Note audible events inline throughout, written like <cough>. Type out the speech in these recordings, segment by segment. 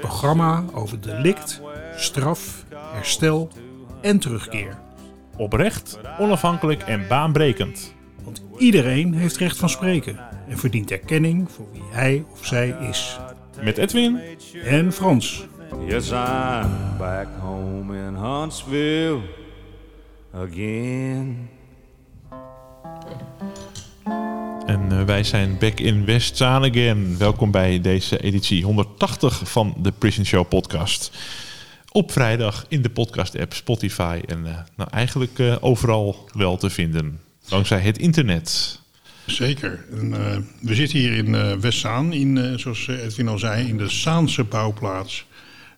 programma over delict, straf, herstel en terugkeer. Oprecht, onafhankelijk en baanbrekend. Want iedereen heeft recht van spreken en verdient erkenning voor wie hij of zij is. Met Edwin En Frans. Yes, I'm back home in Huntsville again. En eh, wij zijn back in West again. Welkom bij deze editie 180 van de Prison Show podcast. Op vrijdag in de podcast app Spotify en eh, nou, eigenlijk eh, overal wel te vinden. Dankzij het internet. Zeker. En, we zitten hier in eh Westzaan, in, zoals Edwin al zei, in de Zaanse bouwplaats.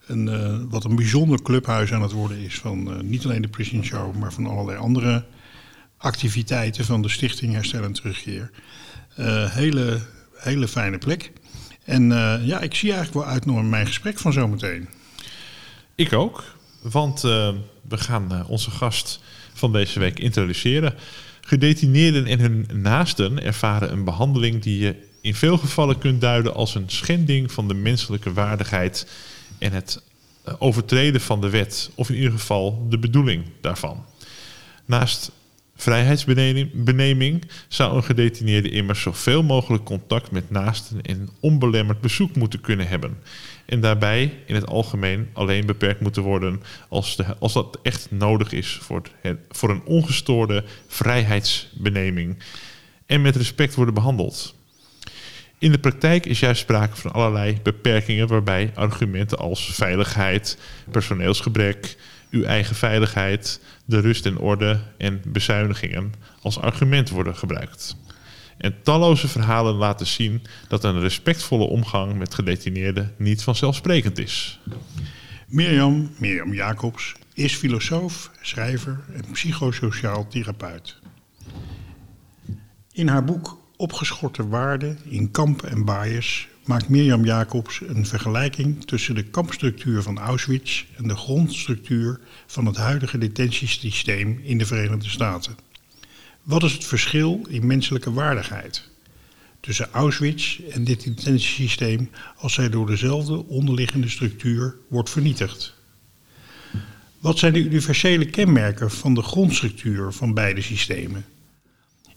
Eh, wat een bijzonder clubhuis aan het worden is van niet alleen de Prison Show, maar van allerlei andere activiteiten van de Stichting Herstel en Terugkeer. Eh, hele, hele fijne plek. En eh, ja, ik zie eigenlijk wel uit naar mijn gesprek van zometeen. Ik ook, want eh, we gaan onze gast van deze week introduceren. Gedetineerden en hun naasten ervaren een behandeling die je in veel gevallen kunt duiden als een schending van de menselijke waardigheid en het overtreden van de wet, of in ieder geval de bedoeling daarvan. Naast vrijheidsbeneming zou een gedetineerde immers zoveel mogelijk contact met naasten en onbelemmerd bezoek moeten kunnen hebben. En daarbij in het algemeen alleen beperkt moeten worden als, de, als dat echt nodig is voor, het, voor een ongestoorde vrijheidsbeneming. En met respect worden behandeld. In de praktijk is juist sprake van allerlei beperkingen waarbij argumenten als veiligheid, personeelsgebrek, uw eigen veiligheid, de rust en orde en bezuinigingen als argument worden gebruikt. En talloze verhalen laten zien dat een respectvolle omgang met gedetineerden niet vanzelfsprekend is. Mirjam, Mirjam Jacobs, is filosoof, schrijver en psychosociaal therapeut. In haar boek Opgeschorte waarden in kamp en bias maakt Mirjam Jacobs een vergelijking tussen de kampstructuur van Auschwitz en de grondstructuur van het huidige detentiesysteem in de Verenigde Staten. Wat is het verschil in menselijke waardigheid tussen Auschwitz en dit detentiesysteem als zij door dezelfde onderliggende structuur wordt vernietigd? Wat zijn de universele kenmerken van de grondstructuur van beide systemen?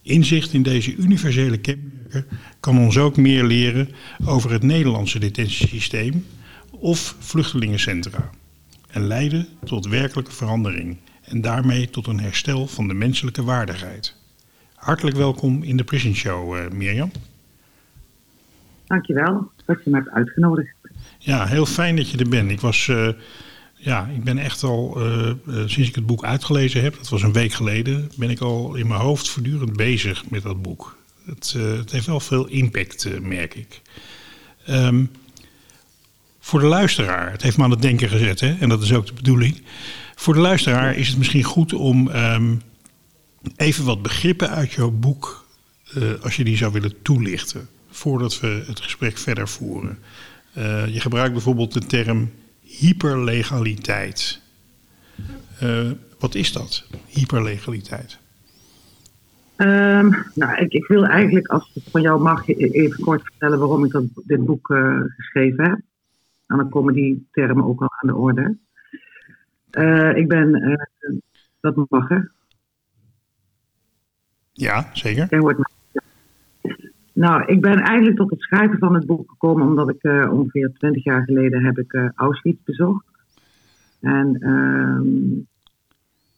Inzicht in deze universele kenmerken kan ons ook meer leren over het Nederlandse detentiesysteem of vluchtelingencentra en leiden tot werkelijke verandering en daarmee tot een herstel van de menselijke waardigheid. Hartelijk welkom in de Prison Show, eh, Mirjam. Dankjewel dat je me hebt uitgenodigd. Ja, heel fijn dat je er bent. Ik was, eh, ja, ik ben echt al, eh, eh, sinds ik het boek uitgelezen heb, dat was een week geleden, ben ik al in mijn hoofd voortdurend bezig met dat boek. Het, eh, het heeft wel veel impact, merk ik. Ehm, voor de luisteraar, het heeft me aan het denken gezet, hè, en dat is ook de bedoeling. Voor de luisteraar is het misschien goed om ehm, even wat begrippen uit jouw boek, als je die zou willen toelichten, voordat we het gesprek verder voeren. Je gebruikt bijvoorbeeld de term hyperlegaliteit. Eh, wat is dat, hyperlegaliteit? Ehm, nou, ik, ik wil eigenlijk, als het van jou mag, e- even kort vertellen waarom ik dat, dit boek eh, geschreven heb. En dan komen die termen ook al aan de orde. Eh, ik ben, dat mag hè? Ja, zeker. Jij hoort me. Nou, ik ben eigenlijk tot het schrijven van het boek gekomen omdat ik eh, ongeveer twintig jaar geleden heb ik eh, Auschwitz bezocht. En ehm,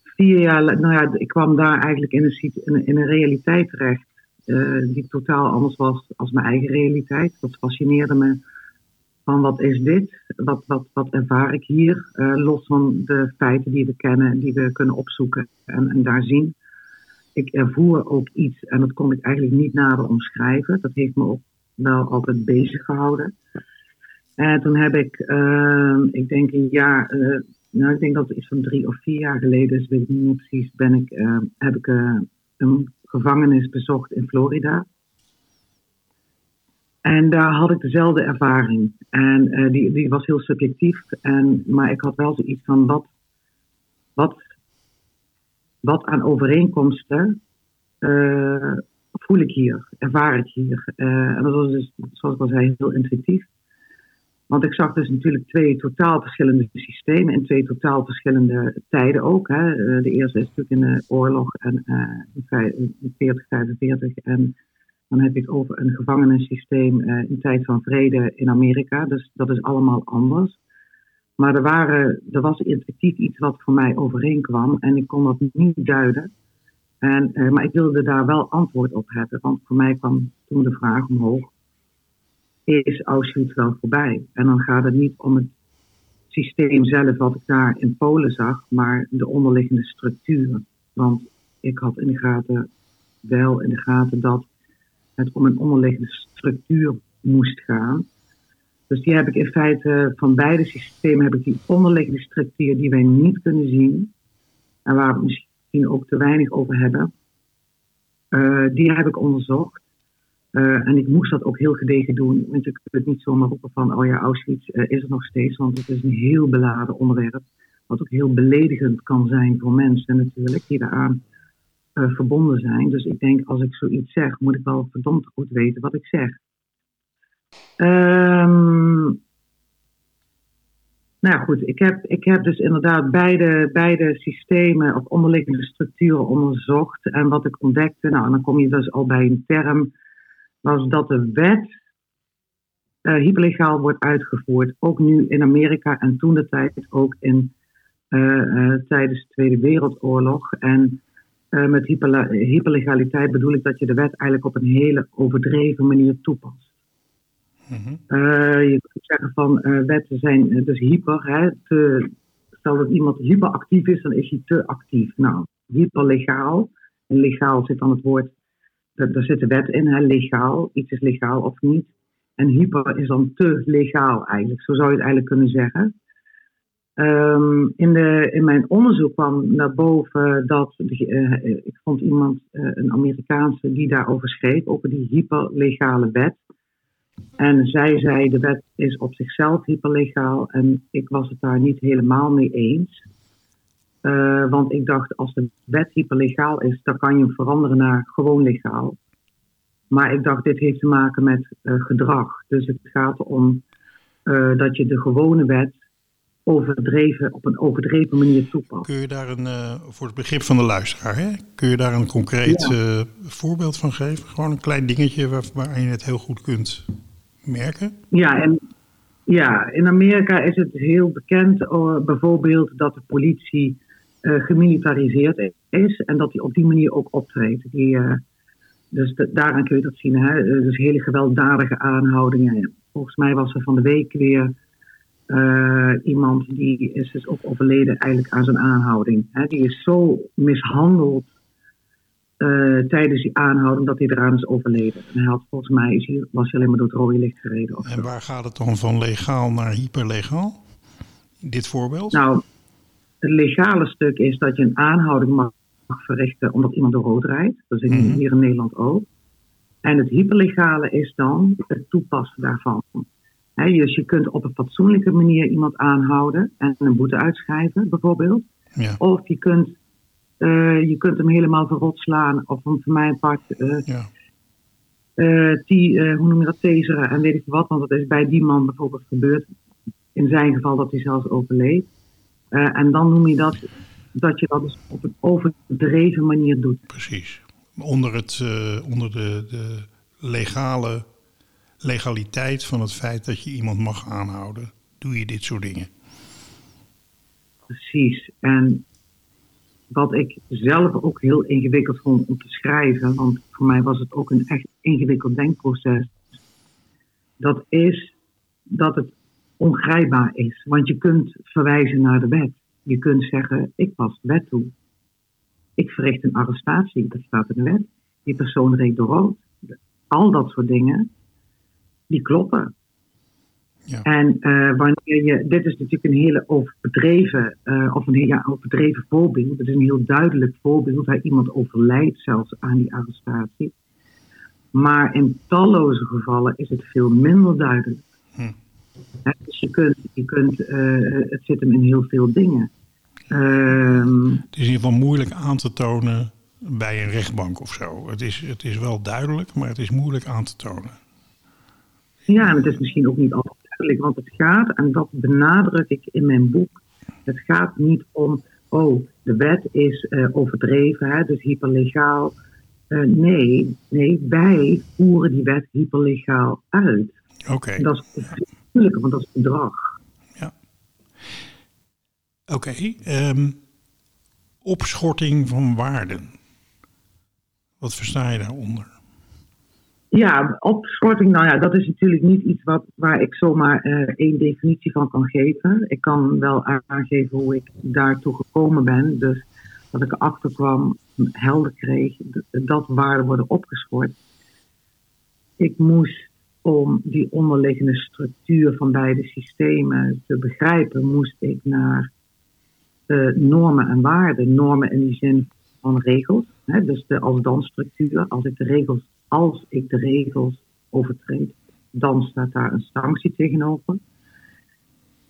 vier jaar, nou ja, ik kwam daar eigenlijk in een, in een, realiteit terecht eh, die totaal anders was als mijn eigen realiteit. Dat fascineerde me van wat is dit? Wat, wat, wat ervaar ik hier? Los van de feiten die we kennen, die we kunnen opzoeken en, en daar zien ik ervoer ook iets en dat kon ik eigenlijk niet nader omschrijven. Dat heeft me ook wel altijd bezig gehouden. En toen heb ik, uh, ik denk een jaar, uh, nou ik denk dat het iets van drie of vier jaar geleden is, weet ik niet precies, ben ik, uh, heb ik een gevangenis bezocht in Florida. En daar had ik dezelfde ervaring. En die, die was heel subjectief, en, maar ik had wel zoiets van wat, wat, wat aan overeenkomsten voel ik hier, ervaar ik hier. en dat was dus, zoals ik al zei, heel intuïtief. Want ik zag dus natuurlijk twee totaal verschillende systemen in twee totaal verschillende tijden ook. Hè. Eh, de eerste is natuurlijk in de oorlog en, uh, in 40, 45. En dan heb het over een gevangenissysteem in tijd van vrede in Amerika. Dus dat is allemaal anders. Maar er, waren, er was intuïtief iets wat voor mij overeenkwam en ik kon dat niet duiden. En, maar ik wilde daar wel antwoord op hebben, want voor mij kwam toen de vraag omhoog is Auschwitz wel voorbij. En dan gaat het niet om het systeem zelf wat ik daar in Polen zag, maar de onderliggende structuren. Want ik had in de gaten, wel in de gaten dat het om een onderliggende structuur moest gaan. Dus die heb ik in feite van beide systemen heb ik die onderliggende structuur die wij niet kunnen zien en waar we misschien ook te weinig over hebben, uh, die heb ik onderzocht. Uh, en ik moest dat ook heel gedegen doen, want je het niet zomaar roepen van, oh ja, Auschwitz uh, is er nog steeds, want het is een heel beladen onderwerp, wat ook heel beledigend kan zijn voor mensen natuurlijk, die daaraan verbonden zijn. Dus ik denk, als ik zoiets zeg, moet ik wel verdomd goed weten wat ik zeg. Um, nou goed, ik heb, ik heb dus inderdaad beide, beide systemen of onderliggende structuren onderzocht. En wat ik ontdekte, nou, dan kom je dus al bij een term was dat de wet uh, hyperlegaal wordt uitgevoerd. Ook nu in Amerika en toen de tijd ook in, uh, uh, tijdens de Tweede Wereldoorlog. En met hyperlegaliteit bedoel ik dat je de wet eigenlijk op een hele overdreven manier toepast. Mm -hmm. je kunt zeggen van wetten zijn dus hyper. Hè, te, stel dat iemand hyperactief is, dan is hij te actief. Nou, hyperlegaal. En legaal zit dan het woord daar zit de wet in, hè, legaal. Iets is legaal of niet. En hyper is dan te legaal eigenlijk. Zo zou je het eigenlijk kunnen zeggen. Um, in, de, in mijn onderzoek kwam naar boven dat ik vond iemand, een Amerikaanse, die daarover schreef, over die hyperlegale wet. En zij zei, de wet is op zichzelf hyperlegaal en ik was het daar niet helemaal mee eens. Uh, want ik dacht, als de wet hyperlegaal is, dan kan je hem veranderen naar gewoon legaal. Maar ik dacht, dit heeft te maken met uh, gedrag. Dus het gaat erom uh, dat je de gewone wet overdreven, op een overdreven manier toepast. Kun je daar een, voor het begrip van de luisteraar, hè? kun je daar een concreet ja. voorbeeld van geven? Gewoon een klein dingetje waar, waar je het heel goed kunt Ja, en ja, in Amerika is het heel bekend, bijvoorbeeld, dat de politie uh, gemilitariseerd is en dat hij op die manier ook optreedt. Die, uh, dus daaraan kun je dat zien. Hè? Dus hele gewelddadige aanhoudingen. Volgens mij was er van de week weer iemand die is dus ook overleden eigenlijk aan zijn aanhouding. Hè? Die is zo mishandeld tijdens die aanhouding dat hij eraan is overleden. En hij had volgens mij is hij, was hij alleen maar door het rode licht gereden. en waar gaat het dan van legaal naar hyperlegaal? Dit voorbeeld? Nou, het legale stuk is dat je een aanhouding mag verrichten omdat iemand door rood rijdt. Dat is mm-hmm. hier in Nederland ook. En het hyperlegale is dan het toepassen daarvan. He, dus je kunt op een fatsoenlijke manier iemand aanhouden en een boete uitschrijven, bijvoorbeeld. Ja. Of je kunt, je kunt hem helemaal verrot slaan, of hem voor mij part uh, ja. uh, die, hoe noem je dat, taseren en weet ik wat. Want dat is bij die man bijvoorbeeld gebeurd. In zijn geval dat hij zelfs overleed. En dan noem je dat dat je dat dus op een overdreven manier doet. Precies. Onder, het, uh, onder de, de legale legaliteit van het feit dat je iemand mag aanhouden, doe je dit soort dingen. Precies. En wat ik zelf ook heel ingewikkeld vond om te schrijven, want voor mij was het ook een echt ingewikkeld denkproces, dat is dat het ongrijpbaar is. Want je kunt verwijzen naar de wet. Je kunt zeggen, ik pas de wet toe. Ik verricht een arrestatie, dat staat in de wet. Die persoon reed door rood. Al dat soort dingen, die kloppen. Ja. En uh, wanneer je, dit is natuurlijk een hele overdreven, uh, of een ja, overdreven voorbeeld. Het is een heel duidelijk voorbeeld. Hij iemand overlijdt zelfs aan die arrestatie. Maar in talloze gevallen is het veel minder duidelijk. Hm. dus je kunt, je kunt uh, het zit hem in heel veel dingen. Ehm, het is in ieder geval moeilijk aan te tonen bij een rechtbank of zo. Het is, het is wel duidelijk, maar het is moeilijk aan te tonen. Ja, en het is misschien ook niet altijd want het gaat, en dat benadruk ik in mijn boek, het gaat niet om, oh, de wet is uh, overdreven, hè, dus hyperlegaal. Uh, nee, nee, wij voeren die wet hyperlegaal uit. Oké. Dat is moeilijker, want dat is gedrag. Ja. Oké, okay, um, ehm, opschorting van waarden. Wat versta je daaronder? Ja, opschorting, nou ja, dat is natuurlijk niet iets wat, waar ik zomaar uh, één definitie van kan geven. Ik kan wel aangeven hoe ik daartoe gekomen ben. Dus dat ik erachter kwam, helder kreeg, dat waarden worden opgeschort. Ik moest, om die onderliggende structuur van beide systemen te begrijpen, moest ik naar uh, normen en waarden. Normen in die zin van regels. Hè, dus de als-dan-structuur. Als ik de regels, als ik de regels overtreed, dan staat daar een sanctie tegenover.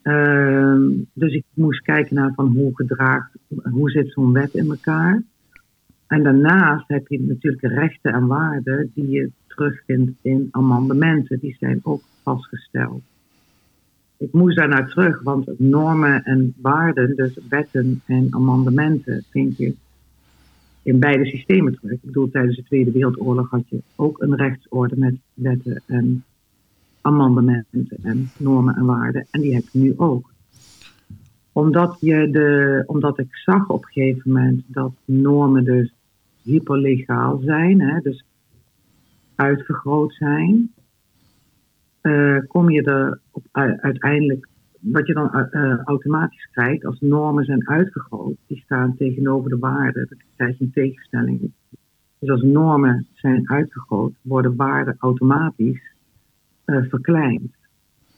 Uh, dus ik moest kijken naar van hoe gedraagt, hoe zit zo'n wet in elkaar. En daarnaast heb je natuurlijk rechten en waarden die je terugvindt in amendementen. Die zijn ook vastgesteld. Ik moest daar naar terug, want normen en waarden, dus wetten en amendementen, vind je in beide systemen terug. Ik bedoel, tijdens de Tweede Wereldoorlog had je ook een rechtsorde met wetten en amendementen en normen en waarden. En die heb je nu ook. Omdat, je de, omdat ik zag op een gegeven moment dat normen dus hyperlegaal zijn, hè, dus uitvergroot zijn, uh, kom je er uiteindelijk wat je dan uh, automatisch krijgt, als normen zijn uitvergroot, die staan tegenover de waarden, dan krijg je een tegenstelling. Dus als normen zijn uitvergroot, worden waarden automatisch uh, verkleind.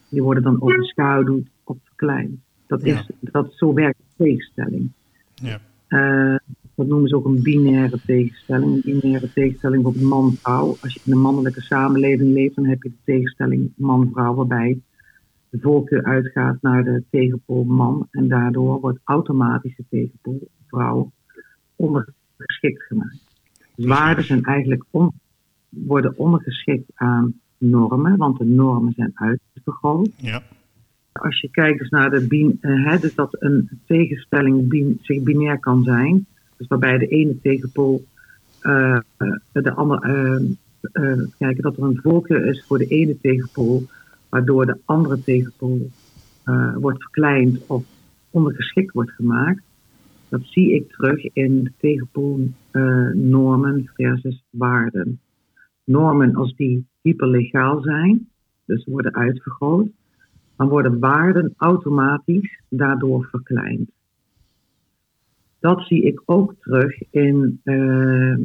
Die worden dan overschaduwd of verkleind. Dat is, dat, zo werkt de tegenstelling. Ja. Uh, dat noemen ze ook een binaire tegenstelling. Een binaire tegenstelling op man-vrouw. Als je in een mannelijke samenleving leeft, dan heb je de tegenstelling man-vrouw, waarbij de voorkeur uitgaat naar de tegenpool man. En daardoor wordt automatisch de tegenpool vrouw ondergeschikt gemaakt. Dus waarden zijn eigenlijk on, worden ondergeschikt aan normen, want de normen zijn uitvergroot. Ja. Als je kijkt dus naar de bin, uh, dus dat een tegenstelling bin, zich binair kan zijn, dus waarbij de ene tegenpool uh, de andere, uh, kijken dat er een voorkeur is voor de ene tegenpool waardoor de andere tegenpool uh, wordt verkleind of ondergeschikt wordt gemaakt. Dat zie ik terug in tegenpoolnormen uh, versus waarden. Normen als die hyperlegaal zijn, dus worden uitvergroot, dan worden waarden automatisch daardoor verkleind. Dat zie ik ook terug in uh,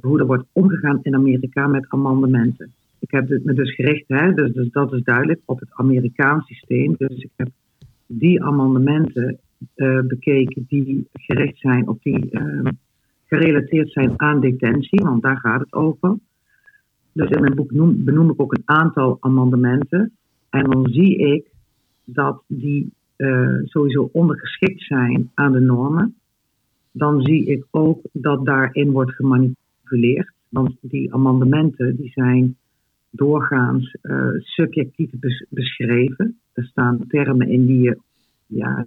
hoe er wordt omgegaan in Amerika met amendementen ik heb me dus gericht, hè, dus, dus, dat is duidelijk, op het Amerikaans systeem. Dus ik heb die amendementen uh, bekeken die gericht zijn op die uh, gerelateerd zijn aan detentie, want daar gaat het over. Dus in mijn boek noem, benoem ik ook een aantal amendementen. En dan zie ik dat die uh, sowieso ondergeschikt zijn aan de normen. Dan zie ik ook dat daarin wordt gemanipuleerd. Want die amendementen die zijn doorgaans uh, subjectief bes beschreven. Er staan termen in die je ja,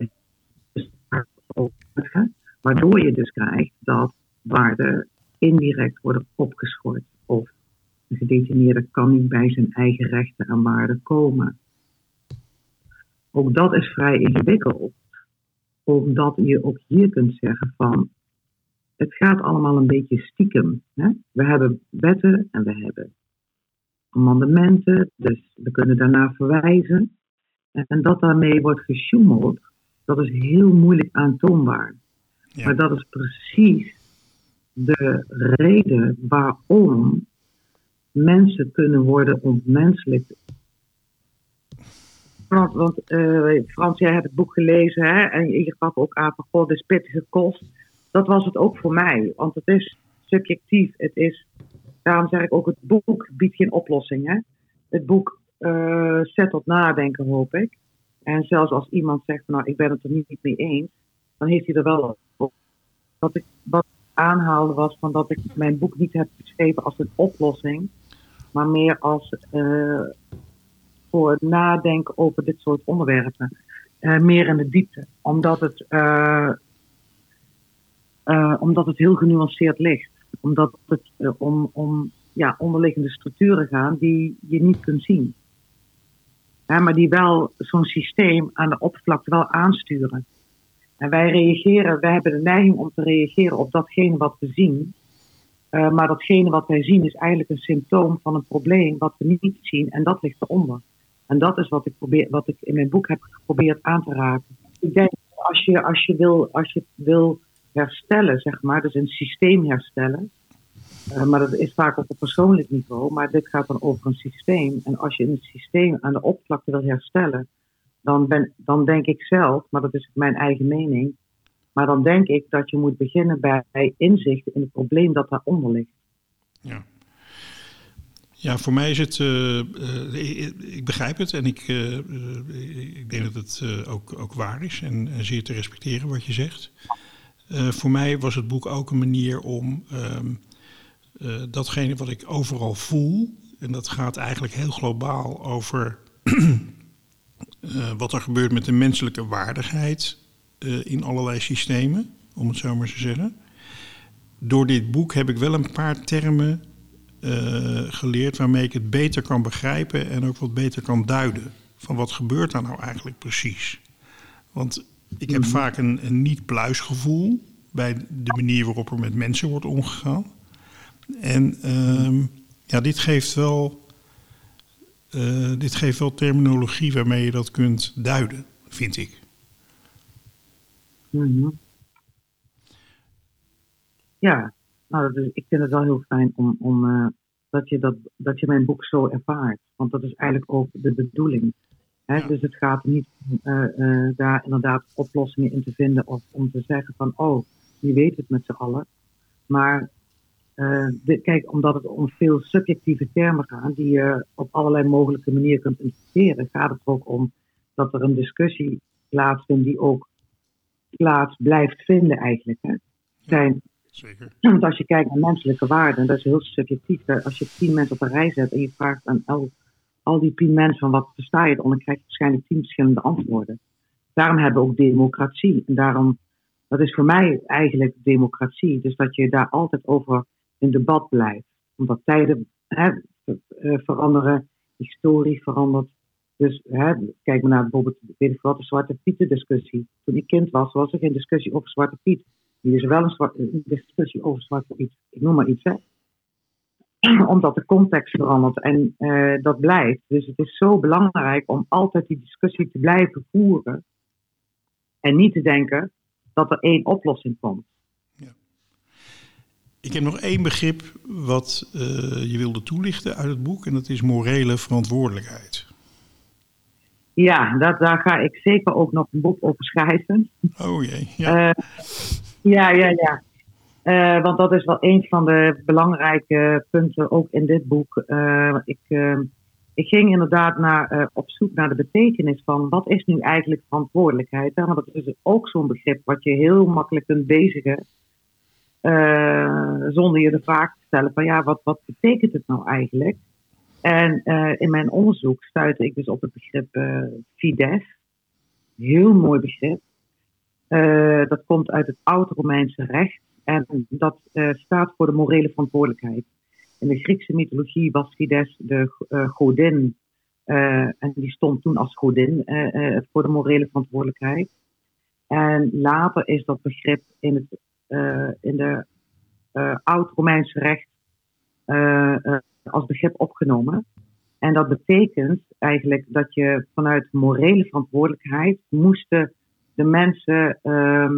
waardoor je dus krijgt dat waarden indirect worden opgeschort of een gedetineerde kan niet bij zijn eigen rechten en waarden komen. Ook dat is vrij ingewikkeld, omdat je ook hier kunt zeggen van het gaat allemaal een beetje stiekem. Hè? We hebben wetten en we hebben amendementen, dus we kunnen daarna verwijzen. En dat daarmee wordt gesjoemeld, dat is heel moeilijk aantoonbaar. Maar dat is precies de reden waarom mensen kunnen worden ontmenselijk. want, want eh, Frans, jij hebt het boek gelezen hè, en je gaf ook aan van, god, is pittige kost. Dat was het ook voor mij, want het is subjectief. Het is, daarom zeg ik ook, het boek biedt geen oplossing. Hè? Het boek uh, zet tot nadenken, hoop ik. En zelfs als iemand zegt, nou, ik ben het er niet mee eens, dan heeft hij er wel op. Wat ik, wat aanhaalde was van dat ik mijn boek niet heb geschreven als een oplossing, maar meer als uh, voor nadenken over dit soort onderwerpen. Uh, meer in de diepte. Omdat het, omdat het heel genuanceerd ligt. Omdat het om, om ja, onderliggende structuren gaat die je niet kunt zien. maar die wel zo'n systeem aan de oppervlakte wel aansturen. En wij reageren, wij hebben de neiging om te reageren op datgene wat we zien. Uh, maar datgene wat wij zien is eigenlijk een symptoom van een probleem wat we niet zien en dat ligt eronder. En dat is wat ik, probeer, wat ik in mijn boek heb geprobeerd aan te raken. Ik denk, als je, als je, wil, als je wil herstellen, zeg maar, dus een systeem herstellen, uh, maar dat is vaak op een persoonlijk niveau, maar dit gaat dan over een systeem. En als je een systeem aan de oppervlakte wil herstellen, dan, ben, dan denk ik zelf, maar dat is mijn eigen mening, maar dan denk ik dat je moet beginnen bij inzicht in het probleem dat daaronder ligt. Ja. Ja, voor mij is het. Uh, uh, ik begrijp het en ik, ik denk dat het ook, ook waar is en, en, zeer te respecteren wat je zegt. Voor mij was het boek ook een manier om um, datgene wat ik overal voel, en dat gaat eigenlijk heel globaal over <clears throat> wat er gebeurt met de menselijke waardigheid in allerlei systemen, om het zo maar te zeggen. Door dit boek heb ik wel een paar termen geleerd waarmee ik het beter kan begrijpen en ook wat beter kan duiden. Van wat gebeurt daar nou eigenlijk precies? Want ik heb -hmm. vaak een, een niet-pluisgevoel bij de manier waarop er met mensen wordt omgegaan. En uh, ja, dit geeft wel. Uh, dit geeft wel terminologie waarmee je dat kunt duiden, vind ik. Mm -hmm. Ja, nou, dus ik vind het wel heel fijn om, om, uh, dat, je dat, dat je mijn boek zo ervaart. Want dat is eigenlijk ook de bedoeling. Hè? Ja. Dus het gaat niet uh, uh, daar inderdaad oplossingen in te vinden of om te zeggen van, oh, je weet het met z'n allen. Maar dit, kijk, omdat het om veel subjectieve termen gaat, die je op allerlei mogelijke manieren kunt interpreteren, gaat het ook om dat er een discussie plaatsvindt die ook plaats blijft vinden eigenlijk. Hè? Zijn Zeker. <clears throat> Want als je kijkt naar menselijke waarden, dat is heel subjectief. Als je tien mensen op een rij zet en je vraagt aan al, al die tien mensen van wat versta je dan, dan krijg je waarschijnlijk tien verschillende antwoorden. Daarom hebben we ook democratie. En daarom, dat is voor mij eigenlijk democratie. Dus dat je daar altijd over in debat blijft. Omdat tijden hè, veranderen, historie verandert. Dus hè, kijk maar naar bijvoorbeeld, weet ik wat, de Zwarte Pieten discussie. Toen ik kind was, was er geen discussie over Zwarte Piet. Hier is wel een, zwart, een discussie over zwarte iets. Ik noem maar iets, hè. <clears throat> Omdat de context verandert en uh, dat blijft. Dus het is zo belangrijk om altijd die discussie te blijven voeren. En niet te denken dat er één oplossing komt. Ja. Ik heb nog één begrip wat uh, je wilde toelichten uit het boek. En dat is morele verantwoordelijkheid. Ja, dat, daar ga ik zeker ook nog een boek over schrijven. Oh jee. Ja. Uh, ja, ja, ja. Uh, want dat is wel een van de belangrijke punten ook in dit boek. Uh, ik, uh, ik ging inderdaad naar, op zoek naar de betekenis van wat is nu eigenlijk verantwoordelijkheid. Want dat is ook zo'n begrip wat je heel makkelijk kunt bezigen. zonder je de vraag te stellen van ja, wat, wat betekent het nou eigenlijk? En in mijn onderzoek stuitte ik dus op het begrip Fides. Heel mooi begrip. Dat komt uit het oud-Romeinse recht en dat uh, staat voor de morele verantwoordelijkheid. In de Griekse mythologie was Fides de uh, godin en die stond toen als godin voor de morele verantwoordelijkheid. En later is dat begrip in, het, in de oud-Romeinse recht als begrip opgenomen. En dat betekent eigenlijk dat je vanuit morele verantwoordelijkheid moesten de mensen uh,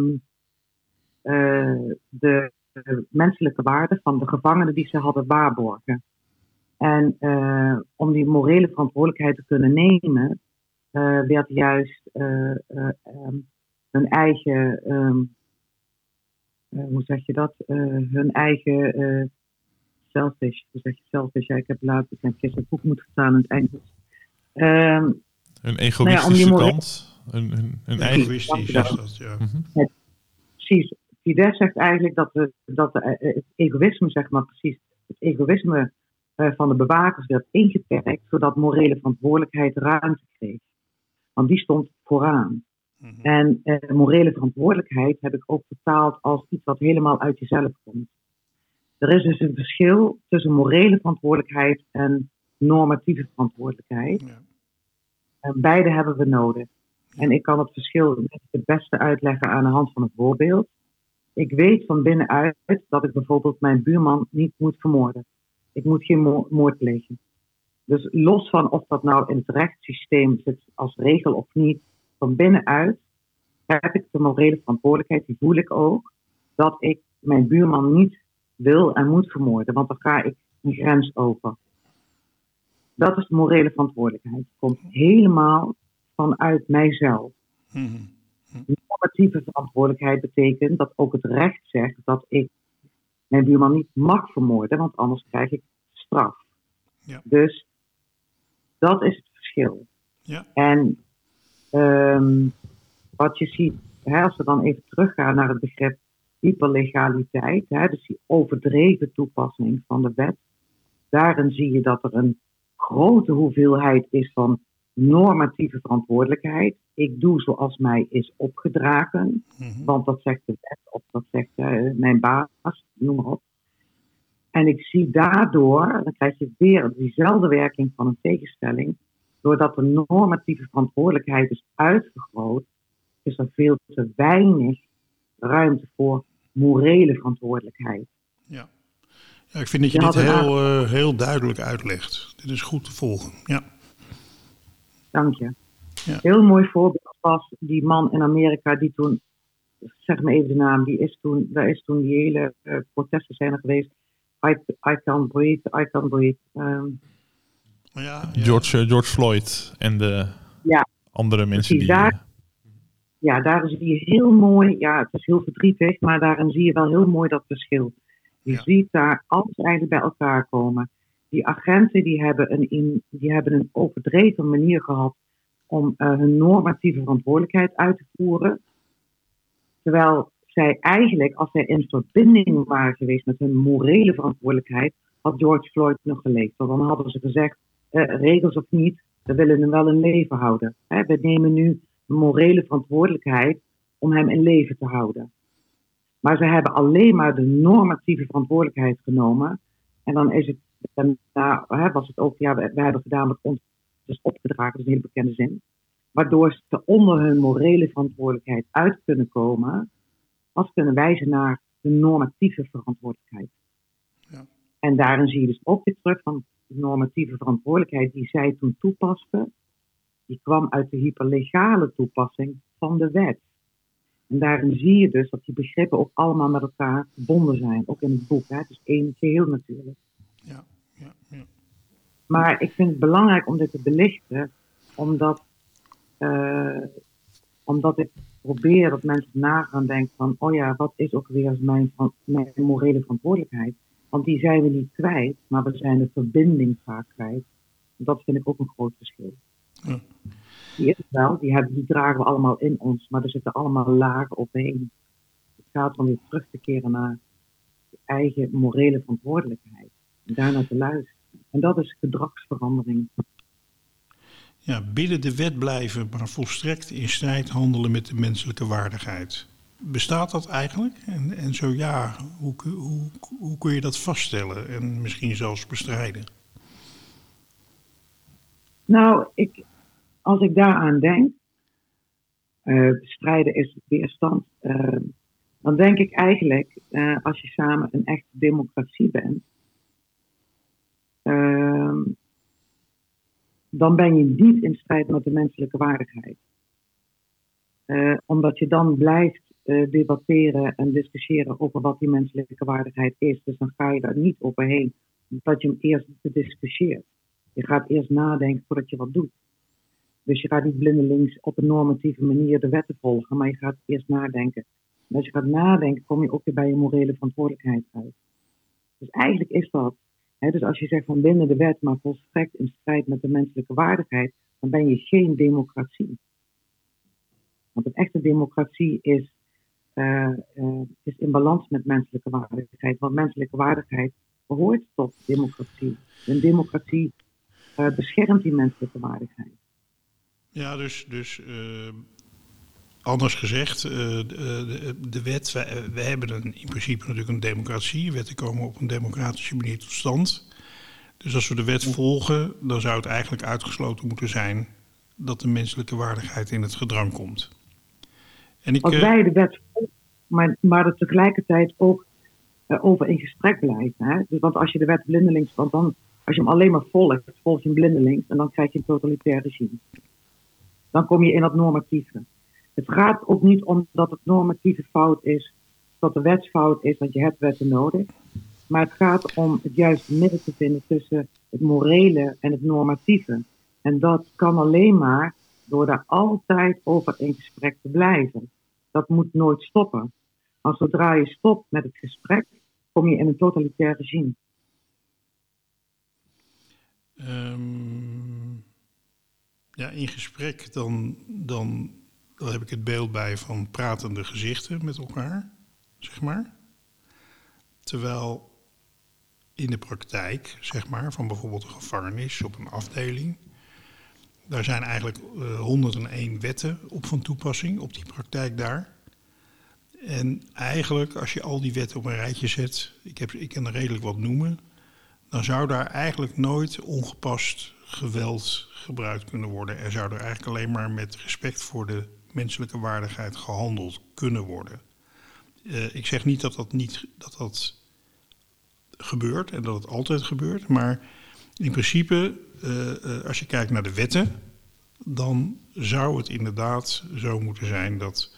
de, de, menselijke waarden van de gevangenen die ze hadden waarborgen. En uh, om die morele verantwoordelijkheid te kunnen nemen, eh, werd juist eh, eh, ehm, hun eigen, ehm, eh, hoe zeg je dat? Eh, hun eigen eh selfish, hoe zeg je selfish? Ja, ik heb laatst ik heb gisteren een boek moeten staan in het Engels. Ehm, Een om egoïstische kant. Een, een, een eigen... Egoïstisch is dat, ja. Precies. Die wet zegt eigenlijk dat, we, dat de, eh, het egoïsme, zeg maar precies, het egoïsme eh, van de bewakers werd ingeperkt, zodat morele verantwoordelijkheid ruimte kreeg. Want die stond vooraan. Mhm. En eh, morele verantwoordelijkheid heb ik ook vertaald als iets wat helemaal uit jezelf komt. Er is dus een verschil tussen morele verantwoordelijkheid en normatieve verantwoordelijkheid. Ja. En beide hebben we nodig. En ik kan het verschil het beste uitleggen aan de hand van een voorbeeld. Ik weet van binnenuit dat ik bijvoorbeeld mijn buurman niet moet vermoorden. Ik moet geen mo- moord plegen. Dus los van of dat nou in het rechtssysteem zit als regel of niet, van binnenuit heb ik de morele verantwoordelijkheid, die voel ik ook, dat ik mijn buurman niet wil en moet vermoorden, want dan ga ik een grens over. Dat is de morele verantwoordelijkheid. Het komt helemaal vanuit mijzelf. Mhm. Normatieve verantwoordelijkheid betekent dat ook het recht zegt dat ik mijn buurman niet mag vermoorden, want anders krijg ik straf. Ja. Dus dat is het verschil. Ja. En ehm, wat je ziet, hè, als we dan even teruggaan naar het begrip hyperlegaliteit, hè, dus die overdreven toepassing van de wet, daarin zie je dat er een grote hoeveelheid is van normatieve verantwoordelijkheid. Ik doe zoals mij is opgedragen, Mhm. want dat zegt de wet of dat zegt eh, mijn baas, noem maar op. En ik zie daardoor, dan krijg je weer diezelfde werking van een tegenstelling, doordat de normatieve verantwoordelijkheid is uitvergroot, is er veel te weinig ruimte voor morele verantwoordelijkheid. Ja. ja, ik vind dat je, Je dit heel, eh, heel duidelijk uitlegt. Dit is goed te volgen. Ja. Dank je. Ja. Heel mooi voorbeeld was die man in Amerika die toen, zeg me even de naam, die is toen, daar is toen die hele eh, protesten zijn er geweest. I, I can't breathe, I can't breathe. Ehm, Ja, ja. George, eh, George Floyd en de Ja. andere mensen die... Daar- ja, daar zie je heel mooi, ja, het is heel verdrietig, maar daarin zie je wel heel mooi dat verschil. Je Ja. ziet daar alles eigenlijk bij elkaar komen. Die agenten die hebben een, in, die hebben een overdreven manier gehad om eh, hun normatieve verantwoordelijkheid uit te voeren. Terwijl zij eigenlijk, als zij in verbinding waren geweest met hun morele verantwoordelijkheid, had George Floyd nog geleefd. Want dan hadden ze gezegd, eh, regels of niet, we willen hem wel in leven houden. Hè, we nemen nu morele verantwoordelijkheid om hem in leven te houden. Maar ze hebben alleen maar de normatieve verantwoordelijkheid genomen. En dan is het, daarna hè, was het ook, ja, we, we hebben gedaan wat ons is opgedragen, dat is een hele bekende zin. Waardoor ze onder hun morele verantwoordelijkheid uit kunnen komen, als kunnen wijzen naar de normatieve verantwoordelijkheid. Ja. En daarin zie je dus ook weer terug van de normatieve verantwoordelijkheid die zij toen toepasten, die kwam uit de hyperlegale toepassing van de wet. En daarin zie je dus dat die begrippen ook allemaal met elkaar verbonden zijn, ook in het boek. Hè? Het is één geheel natuurlijk. Ja, ja, ja. Maar ik vind het belangrijk om dit te belichten, omdat, eh, omdat ik probeer dat mensen na gaan denken van, oh ja, wat is ook weer mijn, mijn morele verantwoordelijkheid? Want die zijn we niet kwijt, maar we zijn de verbinding vaak kwijt. Dat vind ik ook een groot verschil. Ja. Die is wel, die, hebben, die dragen we allemaal in ons, maar er zitten allemaal lagen opeen. Het gaat om weer terug te keren naar je eigen morele verantwoordelijkheid. Daarna te luisteren. En dat is gedragsverandering. ja, binnen de wet blijven, maar volstrekt in strijd handelen met de menselijke waardigheid. Bestaat dat eigenlijk? En, en zo ja, hoe, kun- hoe, hoe kun je dat vaststellen en misschien zelfs bestrijden? Nou, ik, als ik daaraan denk, eh, bestrijden is weerstand, eh, dan denk ik eigenlijk, eh, als je samen een echte democratie bent, dan ben je niet in strijd met de menselijke waardigheid. Eh, omdat je dan blijft eh, debatteren en discussiëren over wat die menselijke waardigheid is. Dus dan ga je daar niet overheen, omdat je hem eerst discussieert. Je gaat eerst nadenken voordat je wat doet. Dus je gaat niet blindelings op een normatieve manier de wetten volgen, maar je gaat eerst nadenken. En als je gaat nadenken, kom je ook weer bij je morele verantwoordelijkheid uit. Dus eigenlijk is dat. Dus als je zegt van binnen de wet, maar volstrekt in strijd met de menselijke waardigheid, dan ben je geen democratie. Want een echte democratie is, uh, uh, is in balans met menselijke waardigheid. Want menselijke waardigheid behoort tot democratie. Een democratie uh, beschermt die menselijke waardigheid. Ja, dus, dus anders gezegd, de, de, de, wet, wij, wij hebben een, in principe natuurlijk een democratie. Wetten komen op een democratische manier tot stand. Dus als we de wet volgen, dan zou het eigenlijk uitgesloten moeten zijn dat de menselijke waardigheid in het gedrang komt. En ik, als wij de wet volgen, maar, maar er tegelijkertijd ook uh, over in gesprek blijven. Hè? Dus, want als je de wet blindelings, want dan, als je hem alleen maar volgt, volg je hem blindelings en dan krijg je een totalitair regime. Dan kom je in dat normatieve. Het gaat ook niet om dat het normatieve fout is, dat de wet fout is, want je hebt wetten nodig. Maar het gaat om het juiste midden te vinden tussen het morele en het normatieve. En dat kan alleen maar door daar altijd over in gesprek te blijven. Dat moet nooit stoppen. Want zodra je stopt met het gesprek, kom je in een totalitair regime. Um, ja, in gesprek dan, dan, dan heb ik het beeld bij van pratende gezichten met elkaar, zeg maar. Terwijl in de praktijk, zeg maar, van bijvoorbeeld een gevangenis op een afdeling, daar zijn eigenlijk uh, eh, 101 wetten op van toepassing, op die praktijk daar. En eigenlijk, als je al die wetten op een rijtje zet, ik, heb, ik kan er redelijk wat noemen, dan zou daar eigenlijk nooit ongepast geweld gebruikt kunnen worden. Er zou er eigenlijk alleen maar met respect voor de menselijke waardigheid gehandeld kunnen worden. Uh, ik zeg niet dat dat niet dat dat gebeurt en dat het altijd gebeurt, maar in principe, uh, uh, als je kijkt naar de wetten, dan zou het inderdaad zo moeten zijn dat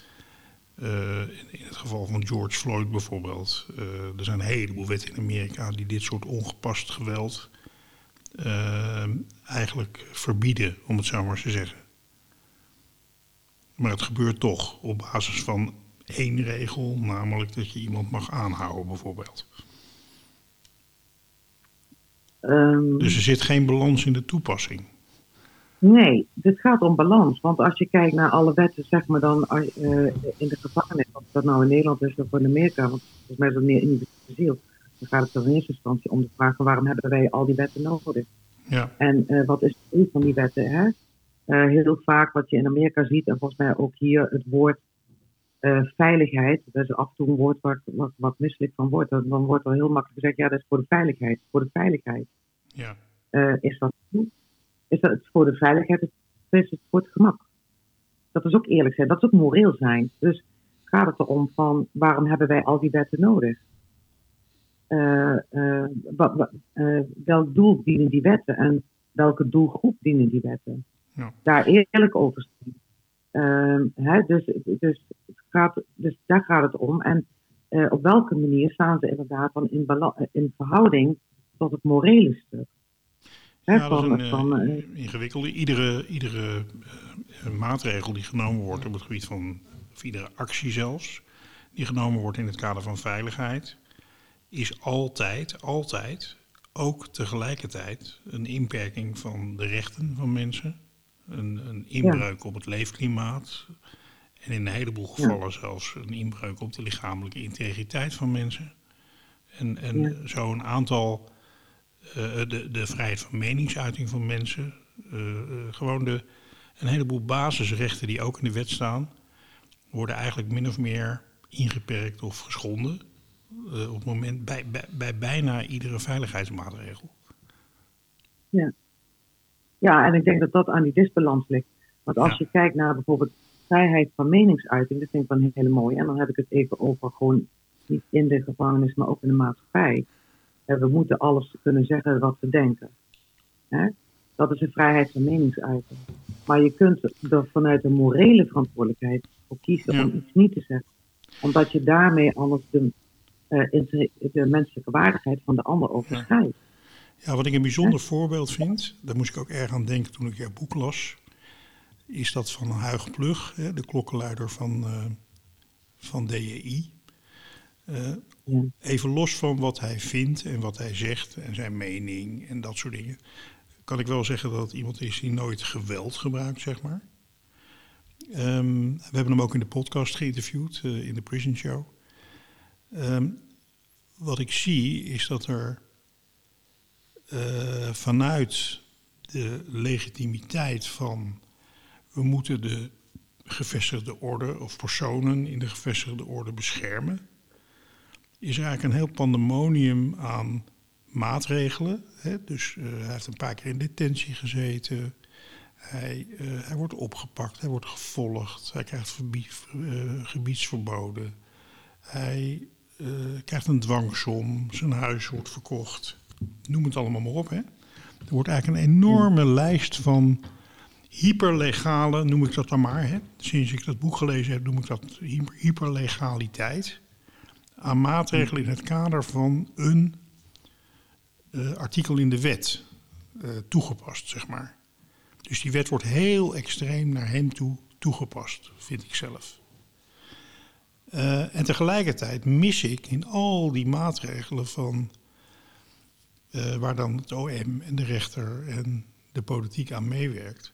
in, het geval van George Floyd bijvoorbeeld, er zijn een heleboel wetten in Amerika die dit soort ongepast geweld eigenlijk verbieden, om het zo maar te zeggen. Maar het gebeurt toch op basis van één regel, namelijk dat je iemand mag aanhouden bijvoorbeeld. Um, dus er zit geen balans in de toepassing. Nee, het gaat om balans. Want als je kijkt naar alle wetten, zeg maar dan uh, in de gevangenis, of dat nou in Nederland is of in Amerika, want volgens mij is dat meer individueel, dan gaat het er in eerste instantie om de vraag waarom hebben wij al die wetten nodig? Ja. En uh, wat is een van die wetten? Hè? Uh, heel vaak wat je in Amerika ziet, en volgens mij ook hier, het woord veiligheid. Dat is af en toe een woord waar wat, wat misselijk van wordt. Dan, dan wordt er heel makkelijk gezegd, ja, dat is voor de veiligheid. Voor de veiligheid. Ja. is dat goed? is dat voor de veiligheid, of is het voor het gemak. Dat is ook eerlijk zijn, dat is ook moreel zijn. Dus gaat het erom van waarom hebben wij al die wetten nodig? Uh, wat, uh, welk doel dienen die wetten en welke doelgroep dienen die wetten? Ja. Daar eerlijk over zijn. Hè, dus, dus, gaat, dus daar gaat het om. En op welke manier staan ze inderdaad dan in, in verhouding tot het morele stuk? ja, dat is een van, uh, ingewikkelde. Iedere, iedere maatregel die genomen wordt op het gebied van, of iedere actie zelfs, die genomen wordt in het kader van veiligheid, is altijd, altijd, ook tegelijkertijd een inperking van de rechten van mensen. Een, een inbreuk ja. op het leefklimaat. En in een heleboel gevallen ja. zelfs een inbreuk op de lichamelijke integriteit van mensen. En, en ja. zo een aantal uh, de, de vrijheid van meningsuiting van mensen. Uh, uh, gewoon de, een heleboel basisrechten die ook in de wet staan, worden eigenlijk min of meer ingeperkt of geschonden. op het moment bij, bij, bij, bijna iedere veiligheidsmaatregel. Ja. Ja, en ik denk dat dat aan die disbalans ligt. Want als je kijkt naar bijvoorbeeld vrijheid van meningsuiting, dat vind ik wel een hele mooie. En dan heb ik het even over gewoon niet in de gevangenis, maar ook in de maatschappij we moeten alles kunnen zeggen wat we denken. Dat is een vrijheid van meningsuiting. Maar je kunt er vanuit een morele verantwoordelijkheid voor kiezen ja. om iets niet te zeggen. Omdat je daarmee anders de, uh, de menselijke waardigheid van de ander overschrijdt. Ja. Ja, wat ik een bijzonder voorbeeld vind, daar moest ik ook erg aan denken toen ik jouw boek las. is dat van Huig Plug, de klokkenluider van, uh, van DEI. Uh, ja. Even los van wat hij vindt en wat hij zegt en zijn mening en dat soort dingen, kan ik wel zeggen dat het iemand is die nooit geweld gebruikt, zeg maar. Um, we hebben hem ook in de podcast geïnterviewd, uh, in de Prison Show. Um, wat ik zie is dat er uh, vanuit de legitimiteit van we moeten de gevestigde orde of personen in de gevestigde orde beschermen, is er eigenlijk een heel pandemonium aan maatregelen. Hè? Dus uh, hij heeft een paar keer in detentie gezeten. Hij, uh, hij wordt opgepakt, hij wordt gevolgd, hij krijgt gebiedsverboden. Hij krijgt een dwangsom, zijn huis wordt verkocht. Noem het allemaal maar op. Hè? Er wordt eigenlijk een enorme lijst van hyperlegale, noem ik dat dan maar. Hè? Sinds ik dat boek gelezen heb, noem ik dat hyperlegaliteit. Aan maatregelen in het kader van een uh, artikel in de wet uh, toegepast, zeg maar. Dus die wet wordt heel extreem naar hem toe toegepast, vind ik zelf. Uh, en tegelijkertijd mis ik in al die maatregelen van waar dan het OM en de rechter en de politiek aan meewerkt,